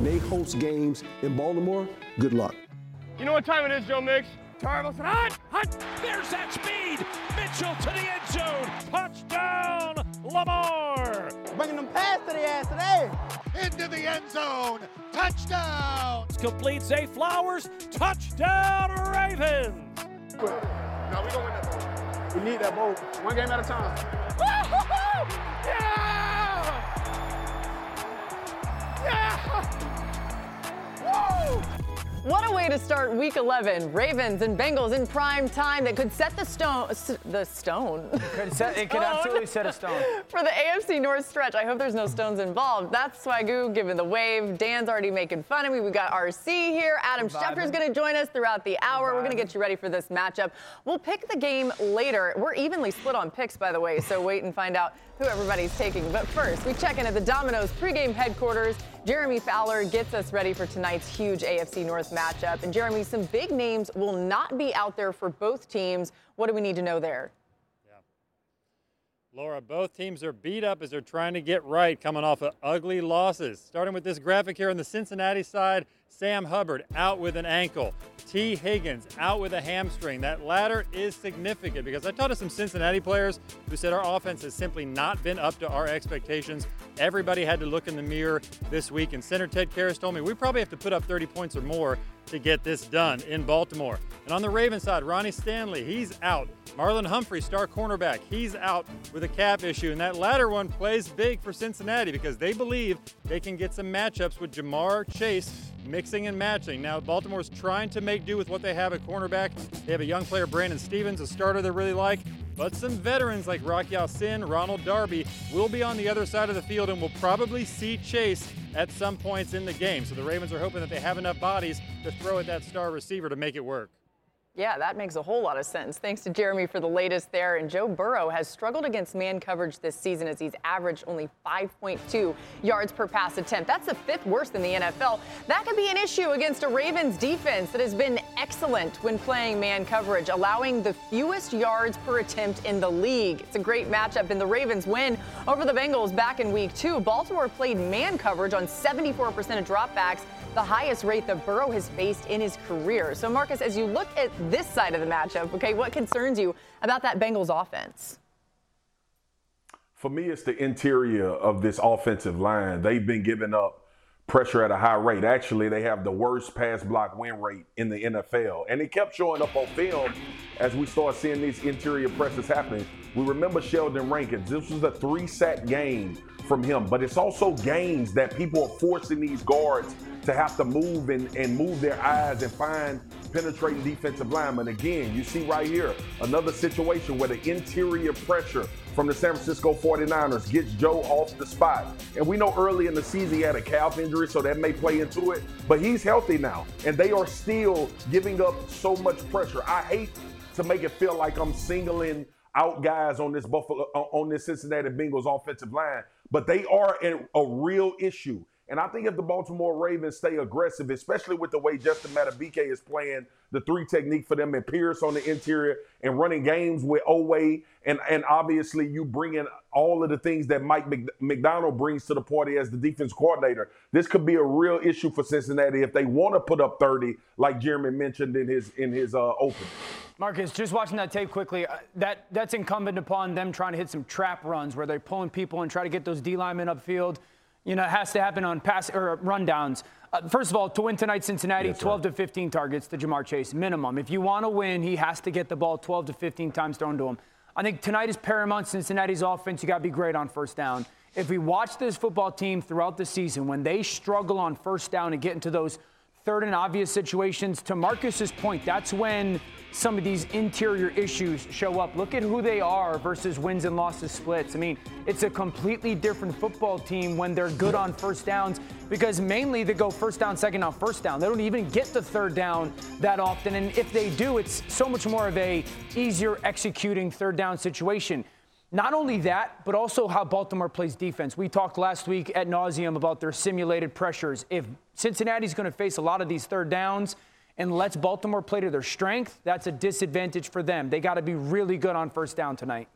They host games in Baltimore. Good luck. You know what time it is, Joe Mix? Tarvelson, hot, hot. There's that speed. Mitchell to the end zone. Touchdown, Lamar. Bringing them past to the ass today. Into the end zone. Touchdown. It's complete. Zay Flowers. Touchdown, Ravens. No, we don't win that ball. We need that ball. One game at a time. Yeah! Yeah! Woo! What a way to start week 11. Ravens and Bengals in prime time that could set the stone. The stone. Could set, it could oh, absolutely set a stone. For the AFC North stretch. I hope there's no stones involved. That's Swagoo giving the wave. Dan's already making fun of me. We've got RC here. Adam Schefter's going to join us throughout the hour. We're going to get you ready for this matchup. We'll pick the game later. We're evenly split on picks, by the way, so wait and find out who everybody's taking. But first, we check in at the Domino's pregame headquarters. Jeremy Fowler gets us ready for tonight's huge AFC North matchup. And Jeremy, some big names will not be out there for both teams. What do we need to know there? Laura, both teams are beat up as they're trying to get right coming off of ugly losses. Starting with this graphic here on the Cincinnati side, Sam Hubbard out with an ankle. Tee Higgins out with a hamstring. That latter is significant because I talked to some Cincinnati players who said our offense has simply not been up to our expectations. Everybody had to look in the mirror this week, and center Ted Karras told me we probably have to put up 30 points or more to get this done in Baltimore. And on the Ravens side, Ronnie Stanley, he's out. Marlon Humphrey, star cornerback, he's out with a calf issue. And that latter one plays big for Cincinnati because they believe they can get some matchups with Ja'Marr Chase mixing and matching. Now, Baltimore's trying to make do with what they have at cornerback. They have a young player, Brandon Stephens, a starter they really like. But some veterans like Rock Ya-Sin, Ronald Darby will be on the other side of the field and will probably see Chase at some points in the game. So the Ravens are hoping that they have enough bodies to throw at that star receiver to make it work. Yeah, that makes a whole lot of sense. Thanks to Jeremy for the latest there. And Joe Burrow has struggled against man coverage this season as he's averaged only 5.2 yards per pass attempt. That's the fifth worst in the NFL. That could be an issue against a Ravens defense that has been excellent when playing man coverage, allowing the fewest yards per attempt in the league. It's a great matchup, and the Ravens win over the Bengals back in week two. Baltimore played man coverage on 74% of dropbacks the highest rate that Burrow has faced in his career. So, Marcus, as you look at this side of the matchup, okay, what concerns you about that Bengals offense? For me, it's the interior of this offensive line. They've been giving up pressure at a high rate. Actually, they have the worst pass block win rate in the NFL. And it kept showing up on film as we start seeing these interior pressures happening. We remember Sheldon Rankins. This was a three sack game from him, but it's also games that people are forcing these guards to have to move and, and move their eyes and find penetrating defensive linemen. Again, you see right here another situation where the interior pressure from the San Francisco 49ers gets Joe off the spot. And we know early in the season he had a calf injury, so that may play into it. But he's healthy now, and they are still giving up so much pressure. I hate to make it feel like I'm singling out guys on this Buffalo uh, on this Cincinnati Bengals offensive line, but they are a, a real issue. And I think if the Baltimore Ravens stay aggressive, especially with the way Justin Madubuike is playing the three technique for them and Pierce on the interior and running games with Oweh, and, and obviously you bring in all of the things that Mike Macdonald brings to the party as the defense coordinator. This could be a real issue for Cincinnati if they want to put up 30, like Jeremy mentioned in his in his uh, open. Marcus, just watching that tape quickly, uh, that that's incumbent upon them trying to hit some trap runs where they're pulling people and try to get those D linemen upfield you know, it has to happen on pass or rundowns. Uh, first of all, to win tonight, Cincinnati, yes, 12 to 15 targets to Ja'Marr Chase, minimum. If you want to win, he has to get the ball 12 to 15 times thrown to him. I think tonight is paramount. Cincinnati's offense, you got to be great on first down. If we watch this football team throughout the season, when they struggle on first down and get into those third and obvious situations, to Marcus's point, that's when some of these interior issues show up. Look at who they are versus wins and losses splits. I mean, it's a completely different football team when they're good on first downs because mainly they go first down, second down, first down. They don't even get the third down that often. And if they do, it's so much more of a easier executing third down situation. Not only that, but also how Baltimore plays defense. We talked last week at nauseum about their simulated pressures. If Cincinnati's going to face a lot of these third downs, and lets Baltimore play to their strength, that's a disadvantage for them. They got to be really good on first down tonight.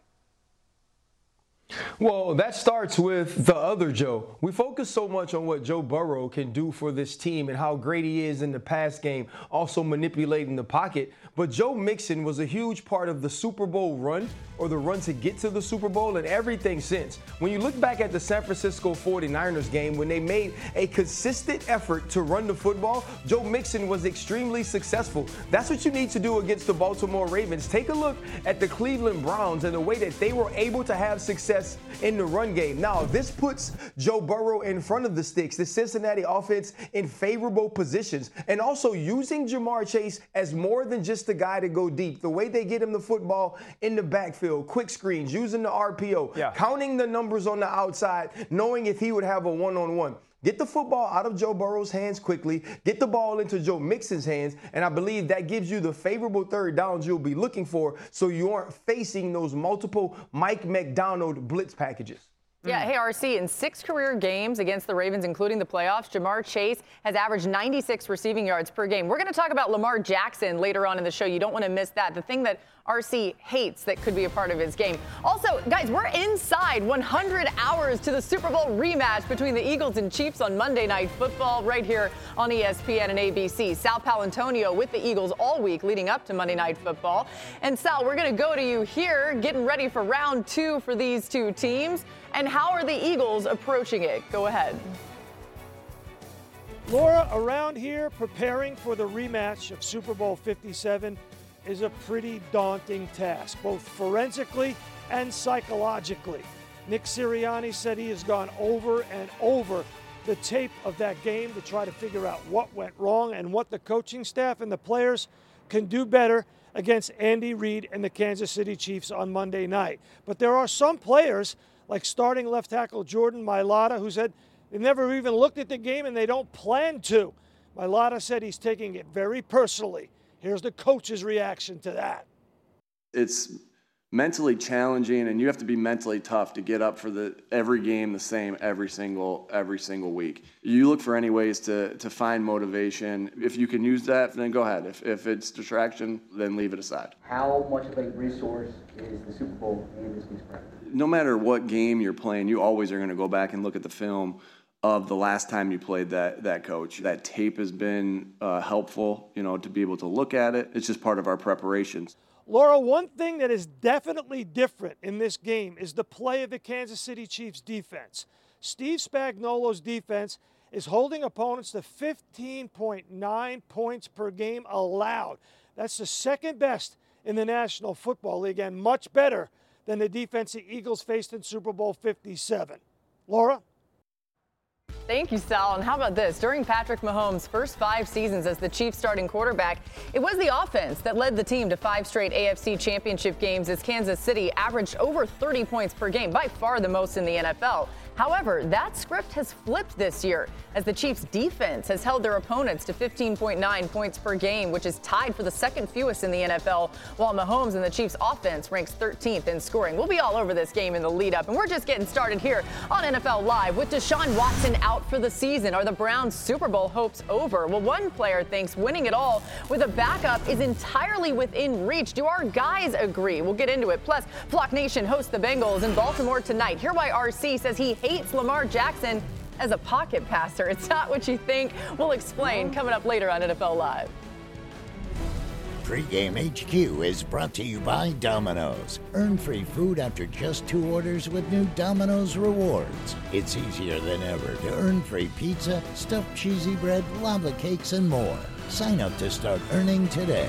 Well, that starts with the other Joe. We focus so much on what Joe Burrow can do for this team and how great he is in the pass game, also manipulating the pocket. But Joe Mixon was a huge part of the Super Bowl run or the run to get to the Super Bowl and everything since. When you look back at the San Francisco 49ers game, when they made a consistent effort to run the football, Joe Mixon was extremely successful. That's what you need to do against the Baltimore Ravens. Take a look at the Cleveland Browns and the way that they were able to have success in the run game. Now, this puts Joe Burrow in front of the sticks, the Cincinnati offense in favorable positions, and also using Ja'Marr Chase as more than just a guy to go deep. The way they get him the football in the backfield, quick screens, using the RPO, yeah. counting the numbers on the outside, knowing if he would have a one on one. Get the football out of Joe Burrow's hands quickly, get the ball into Joe Mixon's hands, and I believe that gives you the favorable third downs you'll be looking for so you aren't facing those multiple Mike Macdonald blitz packages. Yeah, hey, RC, in six career games against the Ravens, including the playoffs, Ja'Marr Chase has averaged 96 receiving yards per game. We're going to talk about Lamar Jackson later on in the show. You don't want to miss that. The thing that RC hates that could be a part of his game. Also, guys, we're inside 100 hours to the Super Bowl rematch between the Eagles and Chiefs on Monday Night Football right here on ESPN and ABC. Sal Paolantonio with the Eagles all week leading up to Monday Night Football. And Sal, we're going to go to you here, getting ready for round two for these two teams. And how are the Eagles approaching it? Go ahead. Laura, around here preparing for the rematch of Super Bowl 57 is a pretty daunting task, both forensically and psychologically. Nick Sirianni said he has gone over and over the tape of that game to try to figure out what went wrong and what the coaching staff and the players can do better against Andy Reid and the Kansas City Chiefs on Monday night. But there are some players like starting left tackle Jordan Mailata, who said they never even looked at the game and they don't plan to. Mailata said he's taking it very personally. Here's the coach's reaction to that. It's mentally challenging and you have to be mentally tough to get up for the every game the same every single every single week. You look for any ways to to find motivation. If you can use that then go ahead. If, if it's distraction then leave it aside. How much of a resource is the super bowl in this week's practice no matter what game you're playing you always are going to go back and look at the film of the last time you played that that coach. That tape has been uh, helpful, you know, to be able to look at it. It's just part of our preparations. Laura, one thing that is definitely different in this game is the play of the Kansas City Chiefs defense. Steve Spagnuolo's defense is holding opponents to 15.9 points per game allowed. That's the second best in the National Football League and much better than the defense the Eagles faced in Super Bowl 57. Laura? Thank you, Sal. And how about this? During Patrick Mahomes' first five seasons as the Chiefs starting quarterback, it was the offense that led the team to five straight AFC championship games as Kansas City averaged over 30 points per game, by far the most in the NFL. However, that script has flipped this year as the Chiefs' defense has held their opponents to 15.9 points per game, which is tied for the second fewest in the NFL, while Mahomes and the Chiefs' offense ranks 13th in scoring. We'll be all over this game in the lead up, and we're just getting started here on NFL Live with Deshaun Watson out for the season. Are the Browns' Super Bowl hopes over? Well, one player thinks winning it all with a backup is entirely within reach. Do our guys agree? We'll get into it. Plus, Flock Nation hosts the Bengals in Baltimore tonight. Hear why RC says he hates Lamar Jackson as a pocket passer. It's not what you think. We'll explain coming up later on NFL Live. Pregame HQ is brought to you by Domino's. Earn free food after just two orders with new Domino's rewards. It's easier than ever to earn free pizza, stuffed cheesy bread, lava cakes, and more. Sign up to start earning today.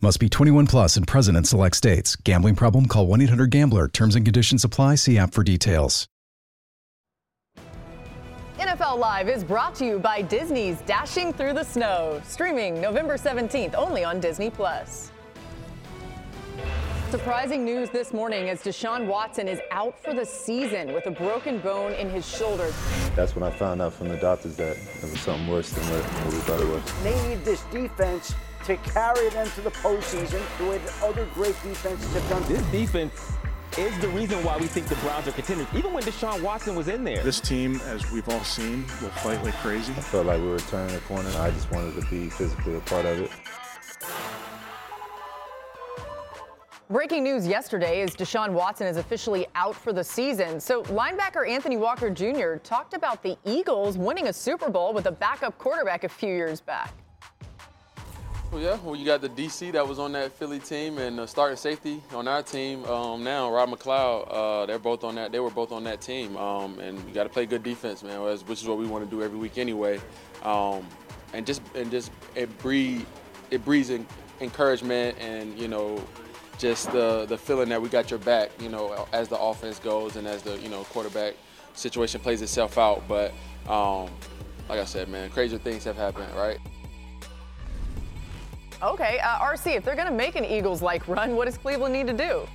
Must be 21 plus and present in select states. Gambling problem? Call 1 800 Gambler. Terms and conditions apply. See app for details. NFL Live is brought to you by Disney's Dashing Through the Snow, streaming November 17th only on Disney Plus. Surprising news this morning as Deshaun Watson is out for the season with a broken bone in his shoulder. That's when I found out from the doctors that it was something worse than what, what we thought it was. They need this defense to carry them to the postseason the way that other great defenses have done. This defense is the reason why we think the Browns are contenders, even when Deshaun Watson was in there. This team, as we've all seen, will fight like crazy. I felt like we were turning the corner. I just wanted to be physically a part of it. Breaking news yesterday is Deshaun Watson is officially out for the season. So linebacker Anthony Walker Jr. talked about the Eagles winning a Super Bowl with a backup quarterback a few years back. Well, yeah, well, you got the DC that was on that Philly team and the starting safety on our team um, now, Rob McLeod. Uh, they're both on that. They were both on that team, um, and you got to play good defense, man, which is what we want to do every week anyway. Um, and just and just it breed it breeds encouragement and you know just the the feeling that we got your back, you know, as the offense goes and as the you know quarterback situation plays itself out. But um, like I said, man, crazier things have happened, right? Okay, uh, RC, if they're going to make an Eagles like run, what does Cleveland need to do?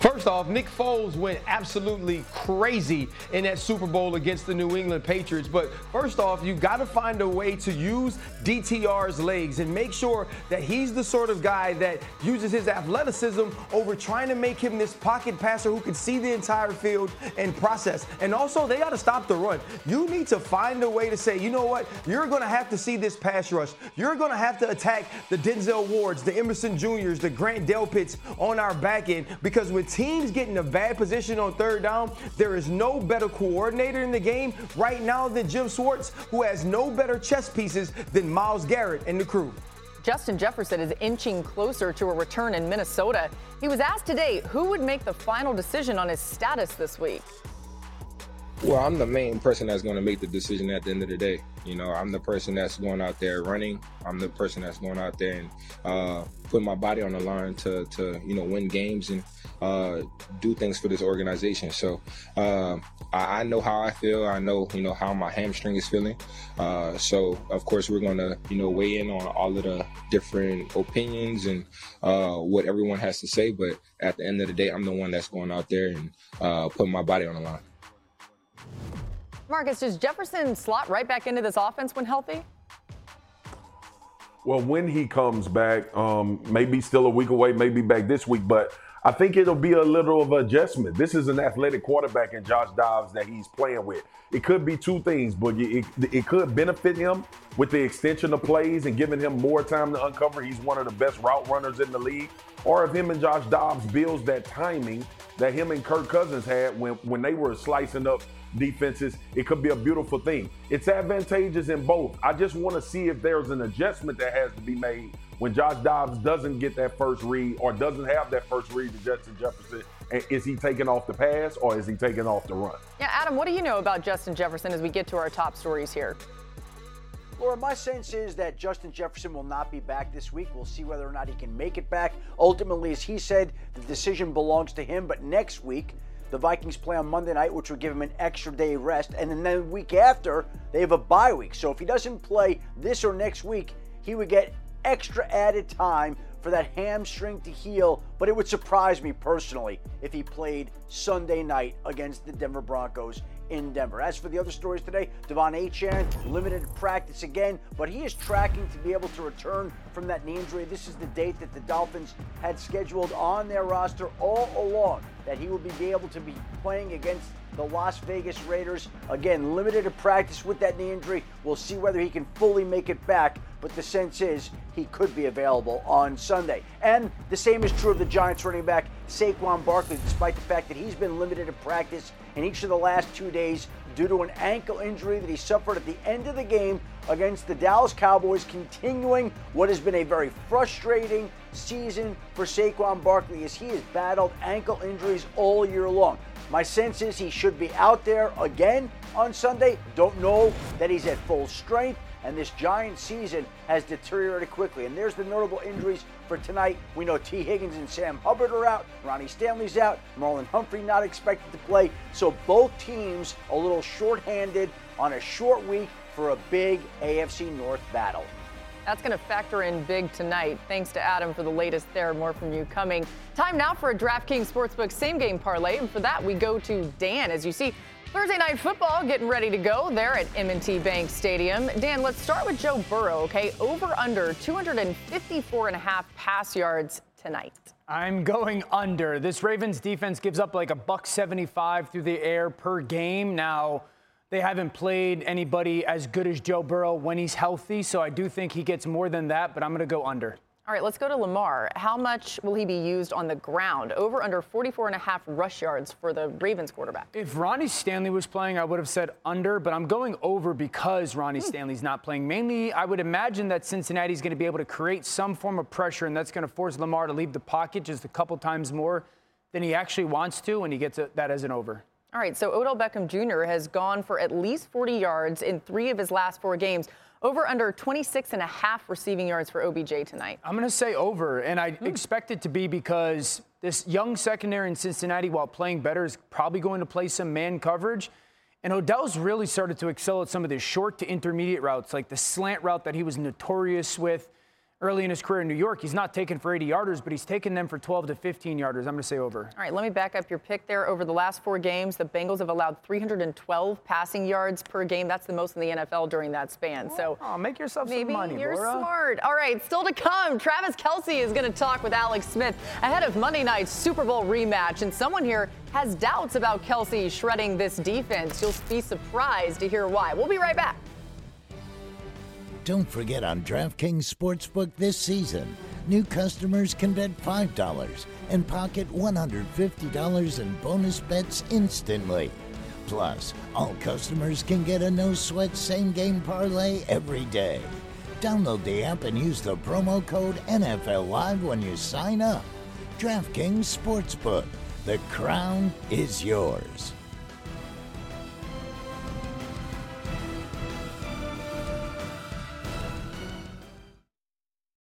First off, Nick Foles went absolutely crazy in that Super Bowl against the New England Patriots. But first off, you've got to find a way to use DTR's legs and make sure that he's the sort of guy that uses his athleticism over trying to make him this pocket passer who can see the entire field and process. And also, they got to stop the run. You need to find a way to say, you know what, you're going to have to see this pass rush. You're going to have to attack the Denzel Wards, the Emerson Juniors, the Grant Delpits on our back end because with teams getting a bad position on third down, there is no better coordinator in the game right now than Jim Schwartz, who has no better chess pieces than Myles Garrett and the crew. Justin Jefferson is inching closer to a return in Minnesota. He was asked today who would make the final decision on his status this week. Well, I'm the main person that's going to make the decision at the end of the day. You know, I'm the person that's going out there running. I'm the person that's going out there and uh, putting my body on the line to, to you know, win games and uh, do things for this organization. So uh, I, I, know how I feel. I know, you know, how my hamstring is feeling. Uh, so of course we're going to, you know, weigh in on all of the different opinions and uh, what everyone has to say. But at the end of the day, I'm the one that's going out there and uh, putting my body on the line. Marcus, does Jefferson slot right back into this offense when healthy? Well, when he comes back, um, maybe still a week away, maybe back this week, but I think it'll be a little of adjustment. This is an athletic quarterback in Josh Dobbs that he's playing with. It could be two things, but it, it could benefit him with the extension of plays and giving him more time to uncover. He's one of the best route runners in the league. Or if him and Josh Dobbs builds that timing that him and Kirk Cousins had when, when they were slicing up defenses, it could be a beautiful thing. It's advantageous in both. I just want to see if there's an adjustment that has to be made when Josh Dobbs doesn't get that first read or doesn't have that first read to Justin Jefferson. Is he taking off the pass or is he taking off the run? Yeah, Adam, what do you know about Justin Jefferson as we get to our top stories here? Laura, my sense is that Justin Jefferson will not be back this week. We'll see whether or not he can make it back. Ultimately, as he said, the decision belongs to him. But next week, the Vikings play on Monday night, which will give him an extra day rest. And then the week after, they have a bye week. So if he doesn't play this or next week, he would get extra added time for that hamstring to heal, but it would surprise me personally if he played Sunday night against the Denver Broncos in Denver. As for the other stories today, De'Von Achane limited practice again, but he is tracking to be able to return from that knee injury. This is the date that the Dolphins had scheduled on their roster all along that he will be able to be playing against the Las Vegas Raiders. Again, limited to practice with that knee injury. We'll see whether he can fully make it back, but the sense is he could be available on Sunday. And the same is true of the Giants running back Saquon Barkley, despite the fact that he's been limited to practice in each of the last two days due to an ankle injury that he suffered at the end of the game against the Dallas Cowboys, continuing what has been a very frustrating season for Saquon Barkley as he has battled ankle injuries all year long. My sense is he should be out there again on Sunday. Don't know that he's at full strength, and this Giant season has deteriorated quickly. And there's the notable injuries for tonight. We know Tee Higgins and Sam Hubbard are out, Ronnie Stanley's out, Marlon Humphrey not expected to play. So both teams a little short-handed on a short week for a big AFC North battle. That's going to factor in big tonight. Thanks to Adam for the latest there. More from you coming. Time now for a DraftKings Sportsbook same game parlay. And for that, we go to Dan. As you see, Thursday night football getting ready to go there at M&T Bank Stadium. Dan, let's start with Joe Burrow, okay? Over under 254 and a half pass yards tonight. I'm going under. This Ravens defense gives up like a buck 75 through the air per game. Now, they haven't played anybody as good as Joe Burrow when he's healthy, so I do think he gets more than that, but I'm going to go under. All right, let's go to Lamar. How much will he be used on the ground? Over under 44 and a half rush yards for the Ravens quarterback. If Ronnie Stanley was playing, I would have said under, but I'm going over because Ronnie hmm. Stanley's not playing. Mainly, I would imagine that Cincinnati's going to be able to create some form of pressure, and that's going to force Lamar to leave the pocket just a couple times more than he actually wants to, and he gets a, that as an over. All right, so Odell Beckham Jr. has gone for at least 40 yards in three of his last four games. Over under 26 and a half receiving yards for OBJ tonight. I'm going to say over, and I mm. expect it to be because this young secondary in Cincinnati, while playing better, is probably going to play some man coverage. And Odell's really started to excel at some of the short to intermediate routes, like the slant route that he was notorious with early in his career in New York. He's not taken for 80 yarders, but he's taken them for 12 to 15 yarders. I'm going to say over. All right, let me back up your pick there. Over the last four games, the Bengals have allowed 312 passing yards per game. That's the most in the NFL during that span. So oh, make yourself maybe some money. You're Laura. smart. All right, still to come. Travis Kelce is going to talk with Alex Smith ahead of Monday night's Super Bowl rematch. And someone here has doubts about Kelce shredding this defense. You'll be surprised to hear why. We'll be right back. Don't forget on DraftKings Sportsbook this season, new customers can bet $5 and pocket $150 in bonus bets instantly. Plus, all customers can get a no sweat same game parlay every day. Download the app and use the promo code NFL Live when you sign up. DraftKings Sportsbook. The crown is yours.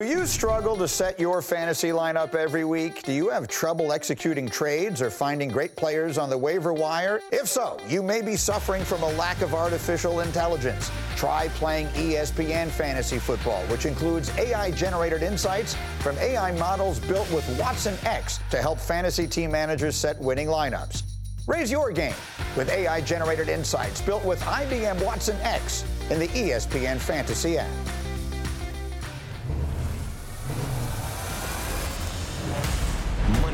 Do you struggle to set your fantasy lineup every week? Do you have trouble executing trades or finding great players on the waiver wire? If so, you may be suffering from a lack of artificial intelligence. Try playing ESPN Fantasy Football, which includes AI generated insights from AI models built with Watson X to help fantasy team managers set winning lineups. Raise your game with AI generated insights built with IBM Watson X in the ESPN Fantasy app.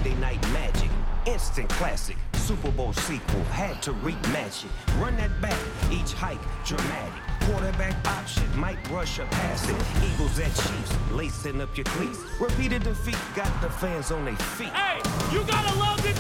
Monday Night Magic, instant classic. Super Bowl sequel, had to rematch it. Run that back, each hike dramatic. Quarterback option, might rush or pass it. Eagles at Chiefs, lacing up your cleats. Repeated defeat, got the fans on their feet. Hey, you gotta love this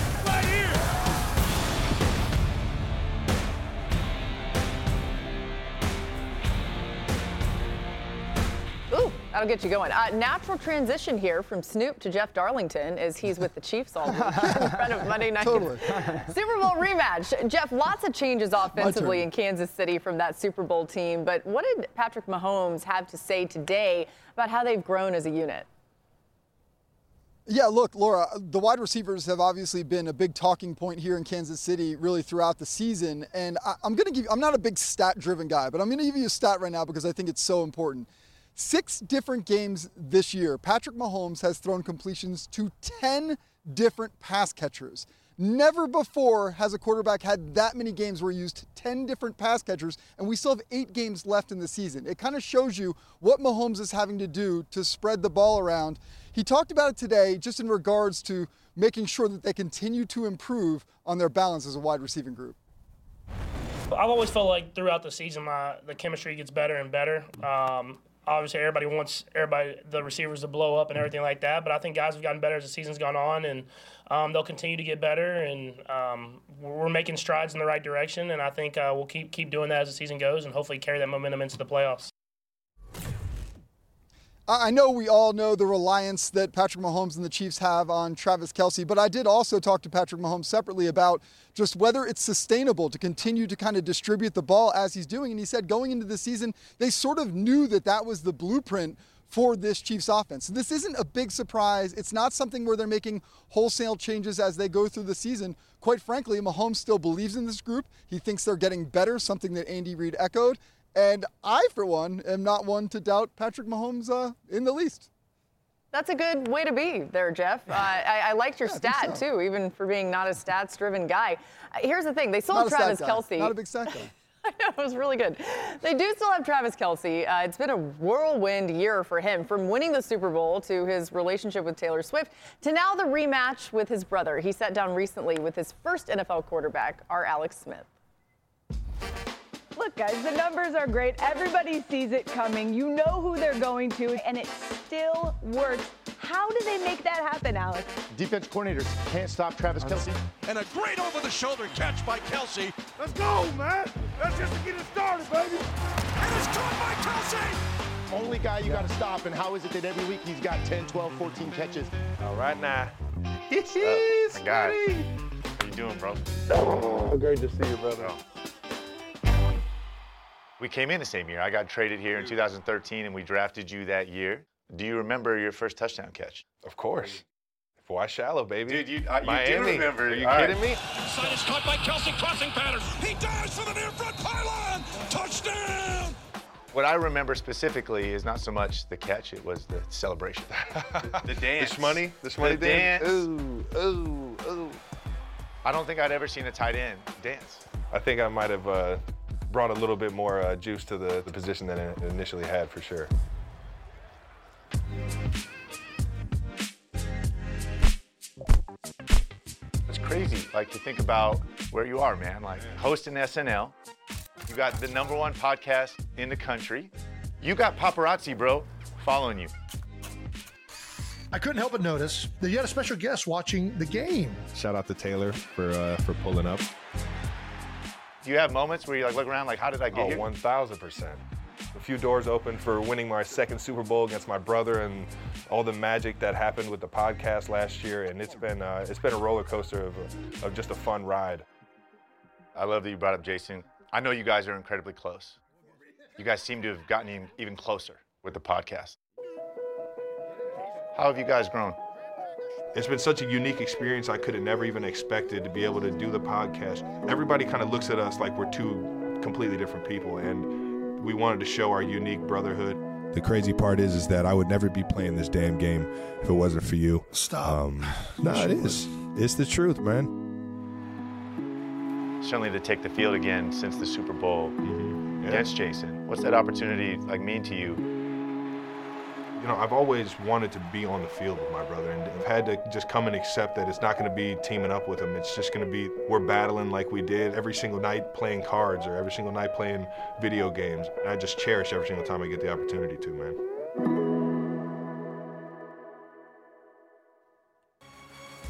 that'll get you going. Uh, natural transition here from Snoop to Jeff Darlington as he's with the Chiefs all week in front of Monday night. Totally. Super Bowl rematch. Jeff, lots of changes offensively in Kansas City from that Super Bowl team. But what did Patrick Mahomes have to say today about how they've grown as a unit? Yeah, look, Laura, the wide receivers have obviously been a big talking point here in Kansas City really throughout the season. And I, I'm going to give I'm not a big stat driven guy, but I'm going to give you a stat right now because I think it's so important. Six different games this year, Patrick Mahomes has thrown completions to 10 different pass catchers. Never before has a quarterback had that many games where he used 10 different pass catchers, and we still have eight games left in the season. It kind of shows you what Mahomes is having to do to spread the ball around. He talked about it today just in regards to making sure that they continue to improve on their balance as a wide receiving group. I've always felt like throughout the season, my the chemistry gets better and better. Um, obviously, everybody wants everybody the receivers to blow up and everything like that. But I think guys have gotten better as the season's gone on, and um, they'll continue to get better. And um, we're making strides in the right direction. And I think uh, we'll keep keep doing that as the season goes, and hopefully carry that momentum into the playoffs. I know we all know the reliance that Patrick Mahomes and the Chiefs have on Travis Kelce, but I did also talk to Patrick Mahomes separately about just whether it's sustainable to continue to kind of distribute the ball as he's doing. And he said going into the season, they sort of knew that that was the blueprint for this Chiefs offense. This isn't a big surprise. It's not something where they're making wholesale changes as they go through the season. Quite frankly, Mahomes still believes in this group. He thinks they're getting better, something that Andy Reid echoed. And I, for one, am not one to doubt Patrick Mahomes uh, in the least. That's a good way to be there, Jeff. Uh, I, I liked your stat, too, even for being not a stats driven guy. Uh, here's the thing they sold Not Travis. Kelce. Not a big stat guy. I know, it was really good. They do still have Travis Kelce. Uh, it's been a whirlwind year for him, from winning the Super Bowl to his relationship with Taylor Swift to now the rematch with his brother. He sat down recently with his first NFL quarterback, our Alex Smith. Look, guys, the numbers are great. Everybody sees it coming. You know who they're going to, and it still works. How do they make that happen, Alex? Defense coordinators can't stop Travis Kelce. And a great over the shoulder catch by Kelce. Let's go, man. That's just to get it started, baby. And it's caught by Kelce. Only guy you got to stop, and how is it that every week he's got 10, 12, 14 catches? All right now. What's up? My guy. How you doing, bro? Oh, great to see you, brother. Oh. We came in the same year. I got traded here in 2013, and we drafted you that year. Do you remember your first touchdown catch? Of course. Why shallow, baby? Dude, you, uh, you do remember. Are you All kidding right. me? Side is caught by Kelce, crossing pattern. He dives for the near front pylon. Touchdown. What I remember specifically is not so much the catch; it was the celebration, the dance, The shmoney? The shmoney the dance? dance. Ooh, ooh, ooh. I don't think I'd ever seen a tight end dance. I think I might have uh, brought a little bit more uh, juice to the, the position than it initially had, for sure. It's crazy, like to think about where you are, man. Like hosting SNL, you got the number one podcast in the country. You got paparazzi, bro, following you. I couldn't help but notice that you had a special guest watching the game. Shout out to Taylor for uh, for pulling up. Do you have moments where you like look around, like, how did I get Oh, here? 1,000%. A few doors open for winning my second Super Bowl against my brother and all the magic that happened with the podcast last year. And it's been, uh, it's been a roller coaster of, of just a fun ride. I love that you brought up Jason. I know you guys are incredibly close. You guys seem to have gotten even closer with the podcast. How have you guys grown? It's been such a unique experience. I could have never even expected to be able to do the podcast. Everybody kind of looks at us like we're two completely different people, and we wanted to show our unique brotherhood. The crazy part is, is that I would never be playing this damn game if it wasn't for you. Stop. Um, no, it is. It's the truth, man. Certainly to take the field again since the Super Bowl Mm-hmm. against Jason. What's that opportunity like mean to you? You know, I've always wanted to be on the field with my brother, and I've had to just come and accept that it's not going to be teaming up with him. It's just going to be we're battling like we did every single night playing cards or every single night playing video games. And I just cherish every single time I get the opportunity to, man.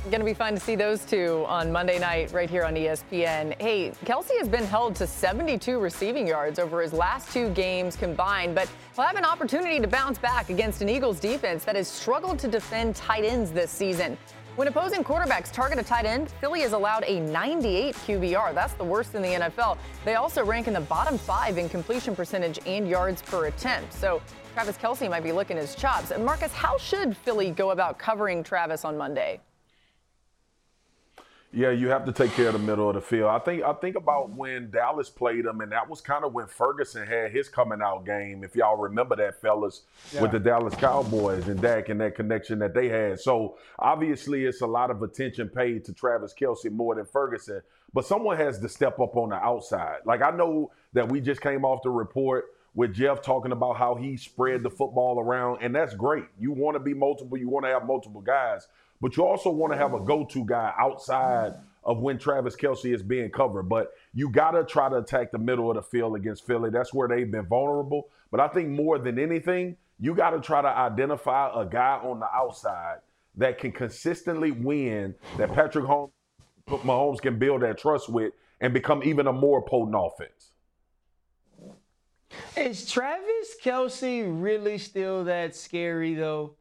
Going to be fun to see those two on Monday night right here on ESPN. Hey, Kelce has been held to 72 receiving yards over his last two games combined, but he'll have an opportunity to bounce back against an Eagles defense that has struggled to defend tight ends this season. When opposing quarterbacks target a tight end, Philly has allowed a 98 QBR. That's the worst in the NFL. They also rank in the bottom five in completion percentage and yards per attempt. So Travis Kelce might be licking his chops. Marcus, how should Philly go about covering Travis on Monday? Yeah, you have to take care of the middle of the field. I think I think about when Dallas played them, and that was kind of when Ferguson had his coming out game. If y'all remember that, fellas, Yeah. with the Dallas Cowboys and Dak and that connection that they had. So obviously, it's a lot of attention paid to Travis Kelce more than Ferguson. But someone has to step up on the outside. Like I know that we just came off the report with Jeff talking about how he spread the football around, and that's great. You want to be multiple, you want to have multiple guys, but you also want to have a go-to guy outside of when Travis Kelce is being covered. But you got to try to attack the middle of the field against Philly. That's where they've been vulnerable. But I think more than anything, you got to try to identify a guy on the outside that can consistently win, that Patrick Holmes, Mahomes can build that trust with and become even a more potent offense. Is Travis Kelce really still that scary though?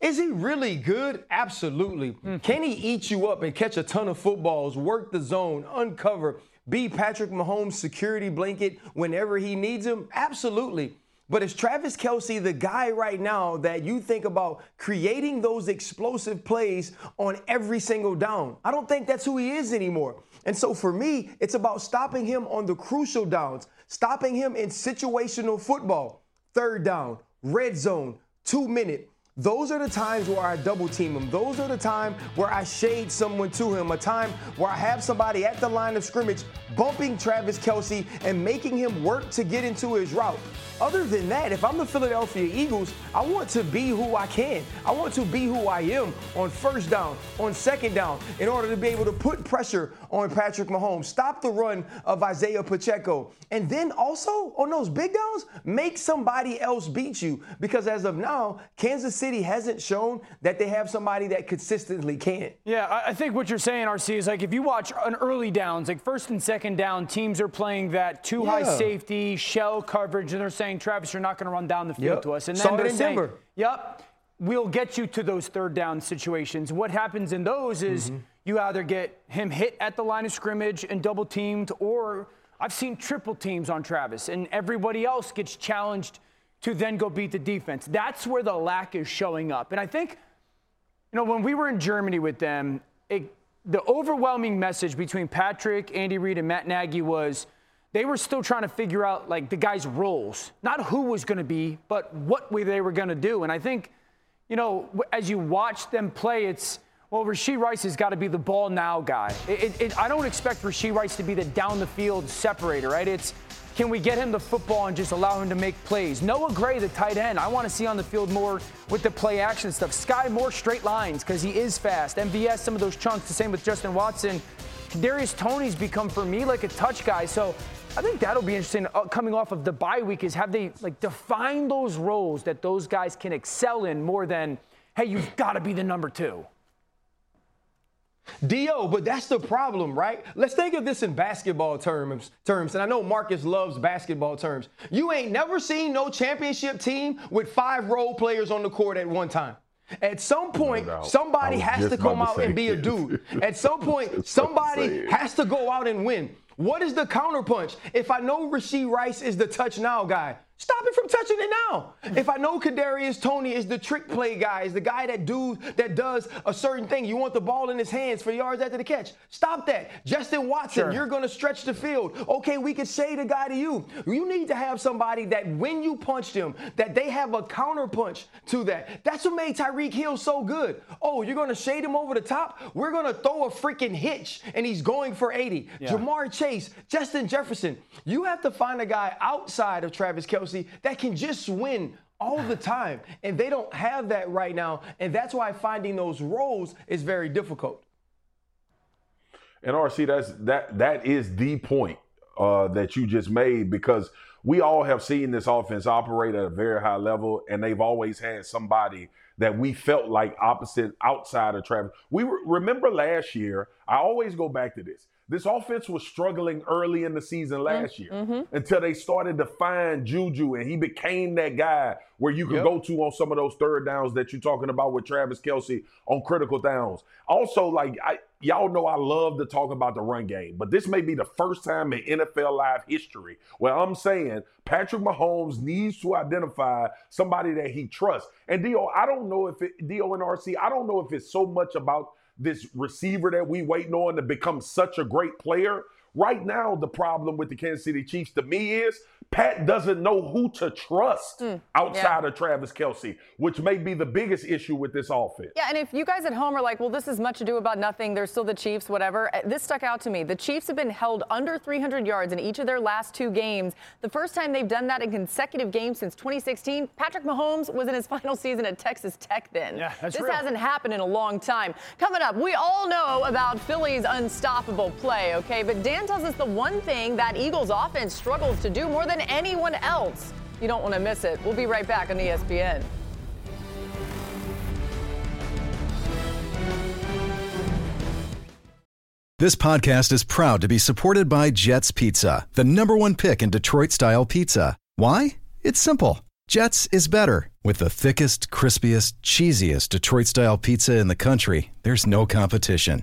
Is he really good? Absolutely. Hmm. Can he eat you up and catch a ton of footballs, work the zone, uncover, be Patrick Mahomes' security blanket whenever he needs him? Absolutely. But is Travis Kelce the guy right now that you think about creating those explosive plays on every single down? I don't think that's who he is anymore. And so for me, it's about stopping him on the crucial downs, stopping him in situational football, third down, red zone, two minute. Those are the times where I double team him. Those are the time where I shade someone to him. A time where I have somebody at the line of scrimmage bumping Travis Kelce and making him work to get into his route. Other than that, if I'm the Philadelphia Eagles, I want to be who I can. I want to be who I am on first down, on second down, in order to be able to put pressure on Patrick Mahomes, stop the run of Isaiah Pacheco, and then also on those big downs, make somebody else beat you. Because as of now, Kansas City hasn't shown that they have somebody that consistently can. Yeah, I I think what you're saying, RC, is like if you watch an early downs, like first and second down, teams are playing that too high safety shell coverage, and they're saying, Travis, you're not going to run down the field Yep. to us. And Saw then it they're in saying, Denver. Yep, we'll get you to those third down situations. What happens in those is Mm-hmm. you either get him hit at the line of scrimmage and double teamed, or I've seen triple teams on Travis, and everybody else gets challenged to then go beat the defense. That's where the lack is showing up. And I think you know, when we were in Germany with them, it, the overwhelming message between Patrick, Andy Reid, and Matt Nagy was they were still trying to figure out like the guys' roles, not who was going to be, but what they were going to do. And I think, you know, as you watch them play, it's well, Rashee Rice has got to be the ball now guy. It, it, I don't expect Rashee Rice to be the down the field separator, right? It's can we get him the football and just allow him to make plays? Noah Gray, the tight end, I want to see on the field more with the play action stuff. Sky more straight lines because he is fast. MVS, some of those chunks. The same with Justin Watson. Darius Toney's become for me like a touch guy. So I think that'll be interesting uh, coming off of the bye week. Is have they like define those roles that those guys can excel in more than hey, you've got to be the number two. Dio, but that's the problem, right? Let's think of this in basketball terms. Terms, and I know Marcus loves basketball terms. You ain't never seen no championship team with five role players on the court at one time. At some point, doubt. somebody has to come about out and say be a dude. At some point, Just about to say somebody has to go out and win. What is the counterpunch? If I know Rashee Rice is the touch now guy, Stop it from touching it now. If I know Kadarius Toney is the trick play guy, is the guy that do that does a certain thing. You want the ball in his hands for yards after the catch. Stop that. Justin Watson, Sure. you're gonna stretch the field. Okay, we could say the guy to you. You need to have somebody that when you punch them, that they have a counter punch to that. That's what made Tyreek Hill so good. Oh, you're gonna shade him over the top? We're gonna throw a freaking hitch and he's going for 80. Yeah. Ja'Marr Chase, Justin Jefferson. You have to find a guy outside of Travis Kelce that can just win all the time. And they don't have that right now. And that's why finding those roles is very difficult. And RC, that's that that is the point uh, that you just made because we all have seen this offense operate at a very high level, and they've always had somebody that we felt like opposite outside of Travis. We re- remember last year. I always go back to this. This offense was struggling early in the season mm-hmm. last year mm-hmm. until they started to find Juju, and he became that guy where you could Yep. go to on some of those third downs that you're talking about with Travis Kelce on critical downs. Also, like I, y'all know, I love to talk about the run game, but this may be the first time in NFL live history where I'm saying Patrick Mahomes needs to identify somebody that he trusts. And Dio, I don't know if it, Dio and RC, I don't know if it's so much about this receiver that we waiting on to become such a great player. Right now, the problem with the Kansas City Chiefs to me is Pat doesn't know who to trust outside of Travis Kelce, which may be the biggest issue with this offense. Yeah, and if you guys at home are like, well, this is much ado about nothing, they're still the Chiefs, whatever, uh, this stuck out to me. The Chiefs have been held under 300 yards in each of their last two games. The first time they've done that in consecutive games since 2016, Patrick Mahomes was in his final season at Texas Tech then. Yeah, that's this real. hasn't happened in a long time. Coming up, we all know about Philly's unstoppable play, okay? But Dan tells us the one thing that Eagles offense struggles to do more than anyone else. You don't want to miss it. We'll be right back on ESPN. This podcast is proud to be supported by Jets Pizza, the number one pick in Detroit style pizza. Why? It's simple. Jets is better. With the thickest, crispiest, cheesiest Detroit style pizza in the country, there's no competition.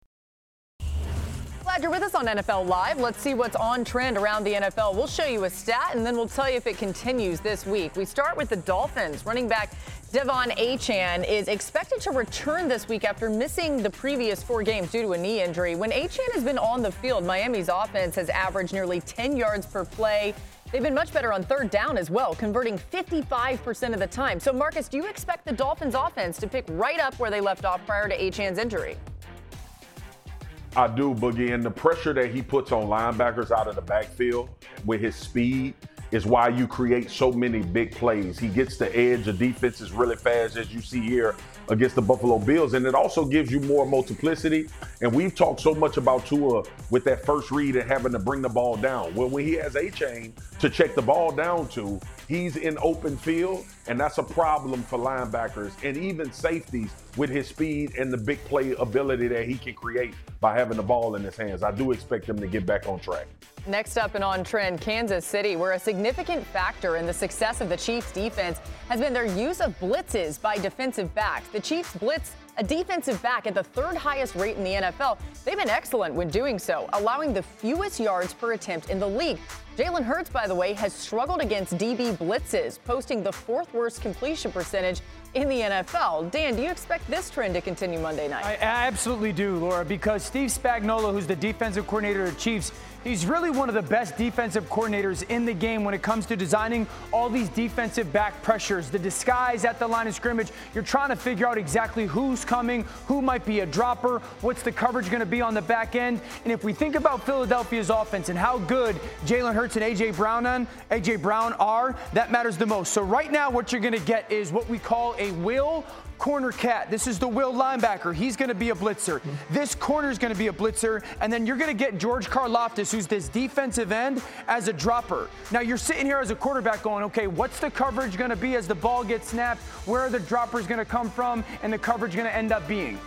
You're with us on NFL Live. Let's see what's on trend around the NFL. We'll show you a stat and then we'll tell you if it continues this week. We start with the Dolphins. Running back De'Von Achane is expected to return this week after missing the previous four games due to a knee injury. When Achane has been on the field, Miami's offense has averaged nearly 10 yards per play. They've been much better on third down as well, converting 55% of the time. So, Marcus, do you expect the Dolphins offense to pick right up where they left off prior to Achane's injury? I do, Boogie. And the pressure that he puts on linebackers out of the backfield with his speed is why you create so many big plays. He gets the edge. of defenses really fast, as you see here against the Buffalo Bills. And it also gives you more multiplicity. And we've talked so much about Tua with that first read and having to bring the ball down. Well, when he has Achane to check the ball down to, he's in open field. And that's a problem for linebackers and even safeties with his speed and the big play ability that he can create by having the ball in his hands. I do expect him to get back on track. Next up and on trend, Kansas City, where a significant factor in the success of the Chiefs defense has been their use of blitzes by defensive backs. The Chiefs blitz a defensive back at the third highest rate in the NFL. They've been excellent when doing so, allowing the fewest yards per attempt in the league. Jalen Hurts, by the way, has struggled against DB blitzes, posting the fourth worst completion percentage in the NFL. Dan, do you expect this trend to continue Monday night? I absolutely do, Laura, because Steve Spagnuolo, who's the defensive coordinator of Chiefs, he's really one of the best defensive coordinators in the game when it comes to designing all these defensive back pressures, the disguise at the line of scrimmage. You're trying to figure out exactly who's coming, who might be a dropper, what's the coverage going to be on the back end. And if we think about Philadelphia's offense and how good Jalen Hurts and AJ Brown on AJ Brown are, that matters the most. So right now, what you're going to get is what we call a will corner cat. This is the will linebacker. He's going to be a blitzer. This corner is going to be a blitzer. And then you're going to get George Karlaftis, who's this defensive end, as a dropper. Now you're sitting here as a quarterback going, okay, what's the coverage going to be as the ball gets snapped? Where are the droppers going to come from? And the coverage going to end up being?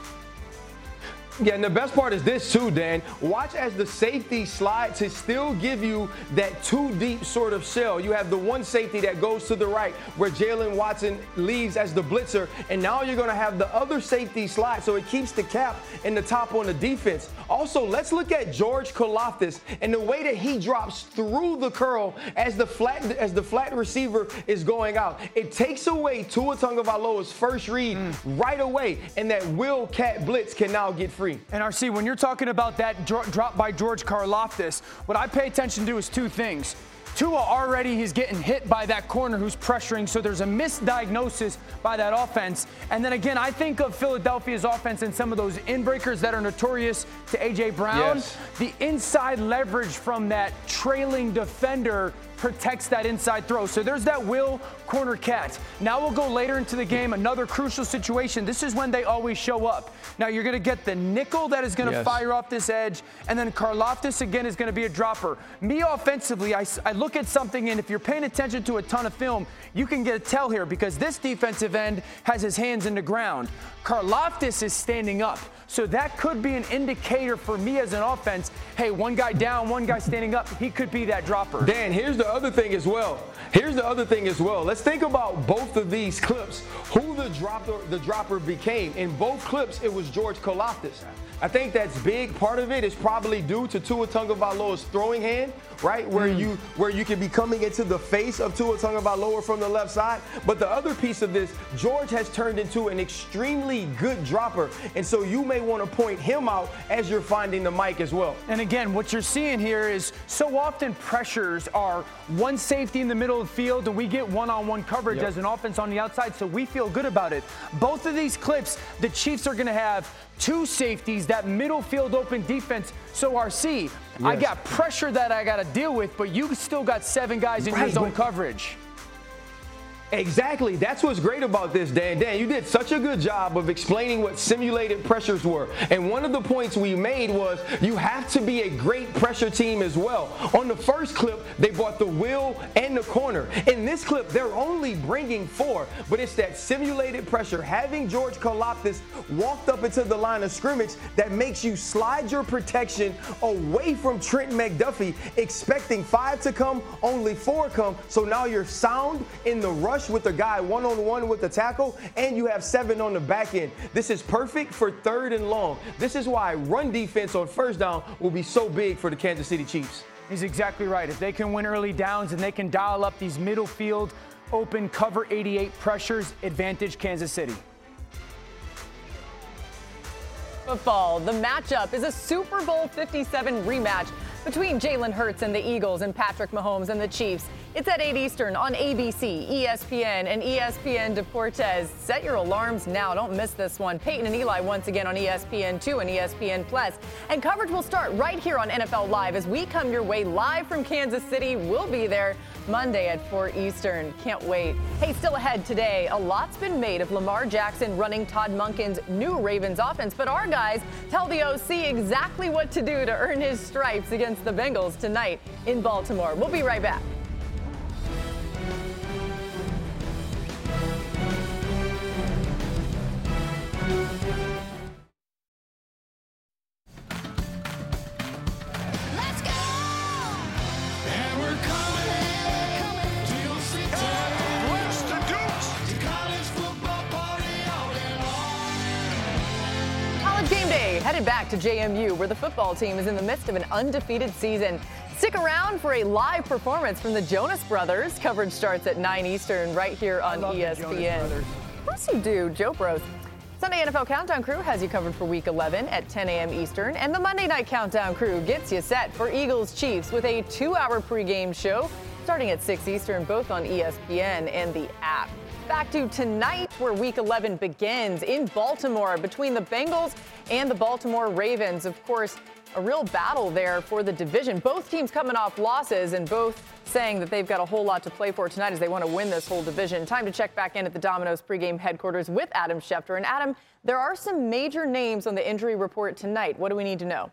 Yeah, and the best part is this too, Dan. Watch as the safety slide to still give you that two deep sort of shell. You have the one safety that goes to the right where Jaylen Watson leaves as the blitzer, and now you're going to have the other safety slide, so it keeps the cap in the top on the defense. Also, let's look at George Karlaftis and the way that he drops through the curl as the flat as the flat receiver is going out. It takes away Tua Tagovailoa's first read mm. right away, and that Will Cat blitz can now get free free. And RC, when you're talking about that drop by George Karlaftis, what I pay attention to is two things. Tua already he's getting hit by that corner who's pressuring, so there's a misdiagnosis by that offense. And then again, I think of Philadelphia's offense and some of those inbreakers that are notorious to AJ Brown. Yes. The inside leverage from that trailing defender protects that inside throw. So there's that will corner cat. Now we'll go later into the game, another crucial situation. This is when they always show up. Now you're going to get the nickel that is going to yes. fire off this edge, and then Karlaftis again is going to be a dropper. Me offensively, I, I look at something, and if you're paying attention to a ton of film, you can get a tell here because this defensive end has his hands in the ground. Karlaftis is standing up. So that could be an indicator for me as an offense. Hey, one guy down, one guy standing up. He could be that dropper. Dan, here's the other thing as well. Here's the other thing as well. Let's think about both of these clips. Who the dropper the dropper became. In both clips, it was George Karlaftis. I think that's big. Part of it is probably due to Tua Tagovailoa's throwing hand, right? Where mm. you where you can be coming into the face of Tua Tagovailoa from the left side. But the other piece of this, George has turned into an extremely good dropper, and so you may want to point him out as you're finding the mic as well. And again, what you're seeing here is so often pressures are one safety in the middle of the field, and we get one-on-one coverage yep. as an offense on the outside, so we feel good about it. Both of these clips, the Chiefs are going to have two safeties, that middle field open defense. So RC, yes. I got pressure that I got to deal with, but you still got seven guys in right, your zone coverage. Exactly. That's what's great about this, Dan. Dan, you did such a good job of explaining what simulated pressures were. And one of the points we made was you have to be a great pressure team as well. On the first clip, they brought the will and the corner. In this clip, they're only bringing four, but it's that simulated pressure. Having George Karlaftis walked up into the line of scrimmage that makes you slide your protection away from Trent McDuffie, expecting five to come, only four come. So now you're sound in the rush rush with the guy one on one with the tackle, and you have seven on the back end. This is perfect for third and long. This is why run defense on first down will be so big for the Kansas City Chiefs. He's exactly right. If they can win early downs and they can dial up these middle field open cover 88 pressures, advantage Kansas City. Football. The matchup is a Super Bowl 57 rematch between Jalen Hurts and the Eagles and Patrick Mahomes and the Chiefs. It's at 8 Eastern on ABC, ESPN, and ESPN Deportes. Set your alarms now. Don't miss this one. Peyton and Eli once again on ESPN2 and ESPN Plus. And coverage will start right here on NFL Live as we come your way live from Kansas City. We'll be there Monday at 4 Eastern. Can't wait. Hey, still ahead today, a lot's been made of Lamar Jackson running Todd Monken's new Ravens offense, but our guys tell the OC exactly what to do to earn his stripes against the Bengals tonight in Baltimore. We'll be right back. JMU, where the football team is in the midst of an undefeated season. Stick around for a live performance from the Jonas Brothers. Coverage starts at 9 Eastern right here on ESPN. Of course you do, Joe Bros. Sunday NFL Countdown Crew has you covered for Week 11 at 10 a.m. Eastern, and the Monday Night Countdown Crew gets you set for Eagles Chiefs with a two-hour pregame show starting at 6 Eastern, both on ESPN and the app. Back to tonight, where week 11 begins in Baltimore between the Bengals and the Baltimore Ravens. Of course, a real battle there for the division. Both teams coming off losses and both saying that they've got a whole lot to play for tonight as they want to win this whole division. Time to check back in at the Domino's pregame headquarters with Adam Schefter. And Adam, there are some major names on the injury report tonight. What do we need to know?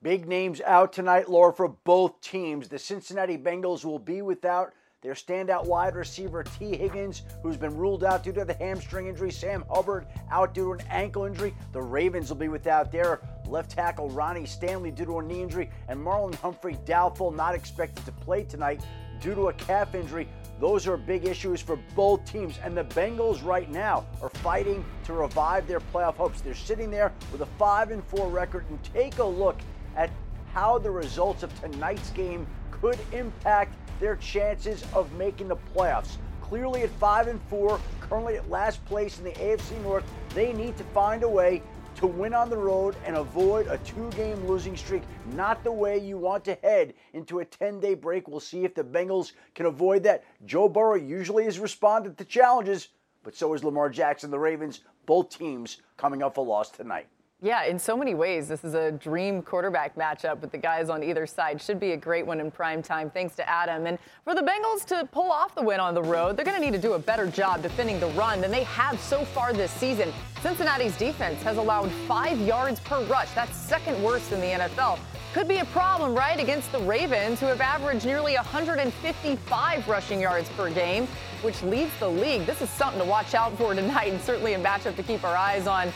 Big names out tonight, Laura, for both teams. The Cincinnati Bengals will be without Their standout wide receiver Tee Higgins, who's been ruled out due to the hamstring injury, Sam Hubbard out due to an ankle injury. The Ravens will be without their left tackle Ronnie Stanley due to a knee injury, and Marlon Humphrey doubtful, not expected to play tonight due to a calf injury. Those are big issues for both teams. And the Bengals right now are fighting to revive their playoff hopes. They're sitting there with a 5 and 4 record. And take a look at how the results of tonight's game could impact their chances of making the playoffs. Clearly at 5 and 4, currently at last place in the AFC North, they need to find a way to win on the road and avoid a two game losing streak. Not the way you want to head into a 10 day break. We'll see if the Bengals can avoid that. Joe Burrow usually has responded to challenges, but so is Lamar Jackson, the Ravens. Both teams coming up a loss tonight. Yeah, in so many ways, this is a dream quarterback matchup with the guys on either side. Should be a great one in prime time, thanks to Adam. And for the Bengals to pull off the win on the road, they're going to need to do a better job defending the run than they have so far this season. Cincinnati's defense has allowed five yards per rush. That's second worst in the NFL. Could be a problem, right, against the Ravens, who have averaged nearly 155 rushing yards per game, which leads the league. This is something to watch out for tonight and certainly a matchup to keep our eyes on.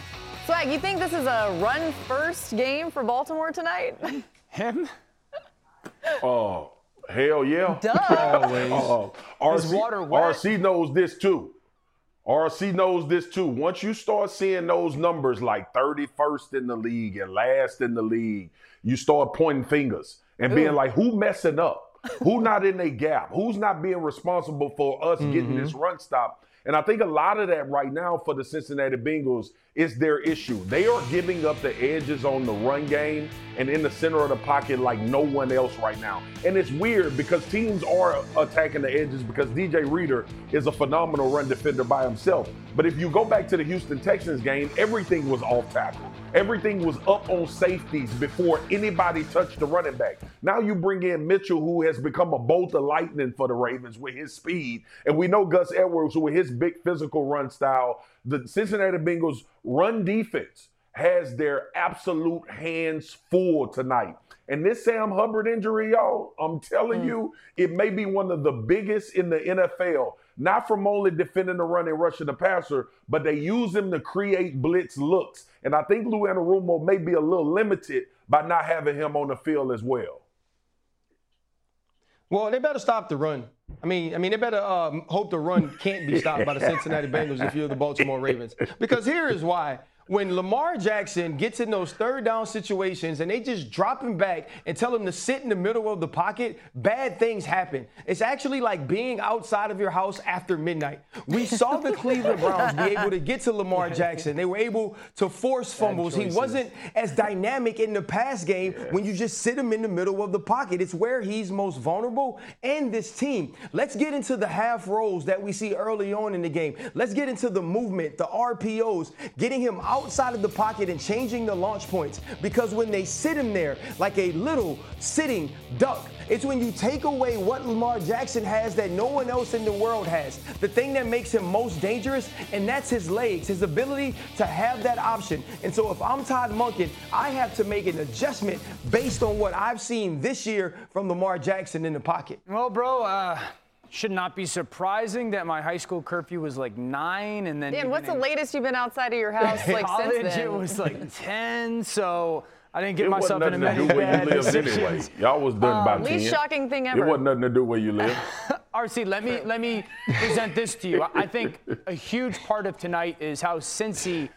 Swag, you think this is a run first game for Baltimore tonight? Him? Oh, hell yeah. Duh. Always. Uh, Is RC, water wet? RC knows this too. RC knows this too. Once you start seeing those numbers like 31st in the league and last in the league, you start pointing fingers and being like, who messing up? who not in a gap? Who's not being responsible for us getting this run stop? And I think a lot of that right now for the Cincinnati Bengals is their issue. They are giving up the edges on the run game and in the center of the pocket like no one else right now. And it's weird because teams are attacking the edges because DJ Reader is a phenomenal run defender by himself. But if you go back to the Houston Texans game, everything was off tackle. Everything was up on safeties before anybody touched the running back. Now you bring in Mitchell, who has become a bolt of lightning for the Ravens with his speed. And we know Gus Edwards, with his big physical run style. The Cincinnati Bengals run defense has their absolute hands full tonight. And this Sam Hubbard injury, y'all, I'm telling hmm. you, it may be one of the biggest in the NFL. Not from only defending the run and rushing the passer, but they use him to create blitz looks. And I think Lou Anarumo may be a little limited by not having him on the field as well. Well, they better stop the run. I mean, I mean, they better um, hope the run can't be stopped by the Cincinnati Bengals if you're the Baltimore Ravens. Because here is why. When Lamar Jackson gets in those third down situations and they just drop him back and tell him to sit in the middle of the pocket, bad things happen. It's actually like being outside of your house after midnight. We saw the Cleveland Browns be able to get to Lamar Jackson. They were able to force fumbles. He wasn't as dynamic in the pass game when you just sit him in the middle of the pocket. It's where he's most vulnerable and this team. Let's get into the half rolls that we see early on in the game. Let's get into the movement, the RPOs, getting him outside of the pocket and changing the launch points. Because when they sit him there like a little sitting duck, it's when you take away what Lamar Jackson has that no one else in the world has. The thing that makes him most dangerous, and that's his legs, his ability to have that option. And so if I'm Todd Monken, I have to make an adjustment based on what I've seen this year from Lamar Jackson in the pocket. Well, bro, uh, should not be surprising that my high school curfew was like nine, and then Dan, even what's the latest you've been outside of your house like college since then? it was like ten. So I didn't get it myself wasn't in nothing a to do many where you bad live anyway. decisions. Y'all was done Uh, by least 10. shocking thing ever. It ever. wasn't nothing to do where you live. RC, let me let me present this to you. I think a huge part of tonight is how Cincy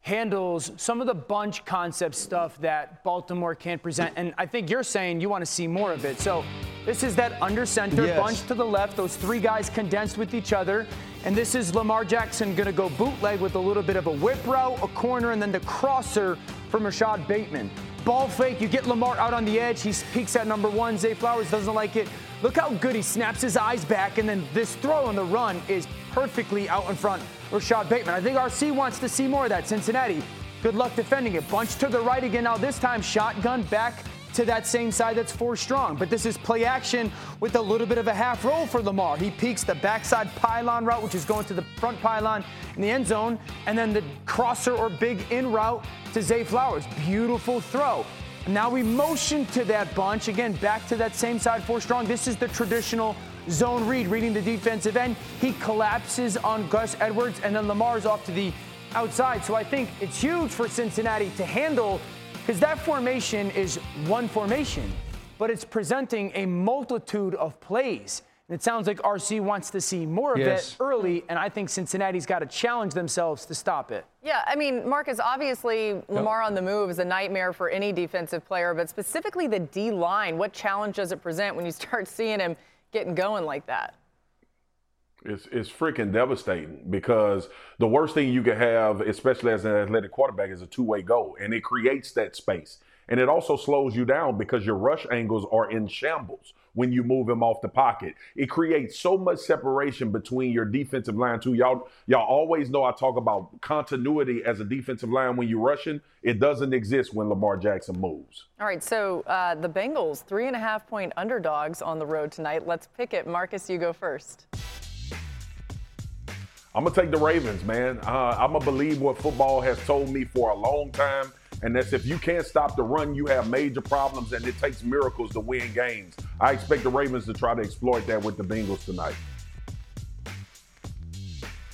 handles some of the bunch concept stuff that Baltimore can't present. And I think you're saying you want to see more of it. So this is that under center Yes. bunch to the left, those three guys condensed with each other. And this is Lamar Jackson going to go bootleg with a little bit of a whip route, a corner, and then the crosser from Rashod Bateman. Ball fake, you get Lamar out on the edge. He peeks at number one. Zay Flowers doesn't like it. Look how good he snaps his eyes back, and then this throw on the run is perfectly out in front. Rashod Bateman. I think RC wants to see more of that. Cincinnati, good luck defending it. Bunch to the right again. Now this time, shotgun back to that same side that's four strong. But this is play action with a little bit of a half roll for Lamar. He peeks the backside pylon route, which is going to the front pylon in the end zone, and then the crosser or big in route to Zay Flowers. Beautiful throw. Now we motion to that bunch. Again, back to that same side four strong. This is the traditional zone read, reading the defensive end. He collapses on Gus Edwards, and then Lamar's off to the outside. So I think it's huge for Cincinnati to handle because that formation is one formation, but it's presenting a multitude of plays. And it sounds like RC wants to see more of Yes. it early, and I think Cincinnati's got to challenge themselves to stop it. Yeah, I mean, Marcus, obviously Lamar on the move is a nightmare for any defensive player, but specifically the D line, what challenge does it present when you start seeing him getting going like that? It's it's freaking devastating because the worst thing you can have, especially as an athletic quarterback, is a two way goal, and it creates that space, and it also slows you down because your rush angles are in shambles when you move him off the pocket. It creates so much separation between your defensive line too. Y'all y'all always know I talk about continuity as a defensive line when you're rushing. It doesn't exist when Lamar Jackson moves. All right, so uh, the Bengals, three and a half point underdogs on the road tonight. Let's pick it. Marcus, you go first. I'm gonna take the Ravens, man. Uh, I'm gonna believe what football has told me for a long time, and that's if you can't stop the run, you have major problems, and it takes miracles to win games. I expect the Ravens to try to exploit that with the Bengals tonight.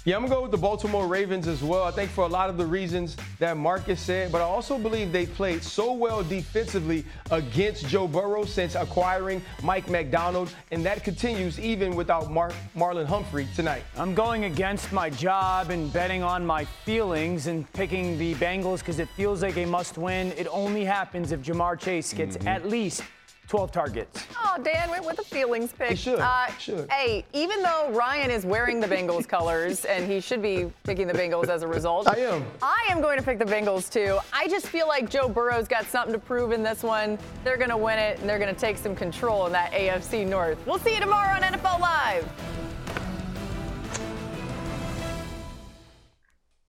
Yeah, I'm gonna go with the Baltimore Ravens as well. I think for a lot of the reasons that Marcus said, but I also believe they played so well defensively against Joe Burrow since acquiring Mike Macdonald, and that continues even without Mar- Marlon Humphrey tonight. I'm going against my job and betting on my feelings and picking the Bengals because it feels like a must win. It only happens if Ja'Marr Chase gets mm-hmm. at least 12 targets. Oh, Dan went with the feelings pick. He should, Uh, should. Hey, even though Ryan is wearing the Bengals colors and he should be picking the Bengals as a result, I am. I am going to pick the Bengals too. I just feel like Joe Burrow's got something to prove in this one. They're going to win it and they're going to take some control in that AFC North. We'll see you tomorrow on NFL Live.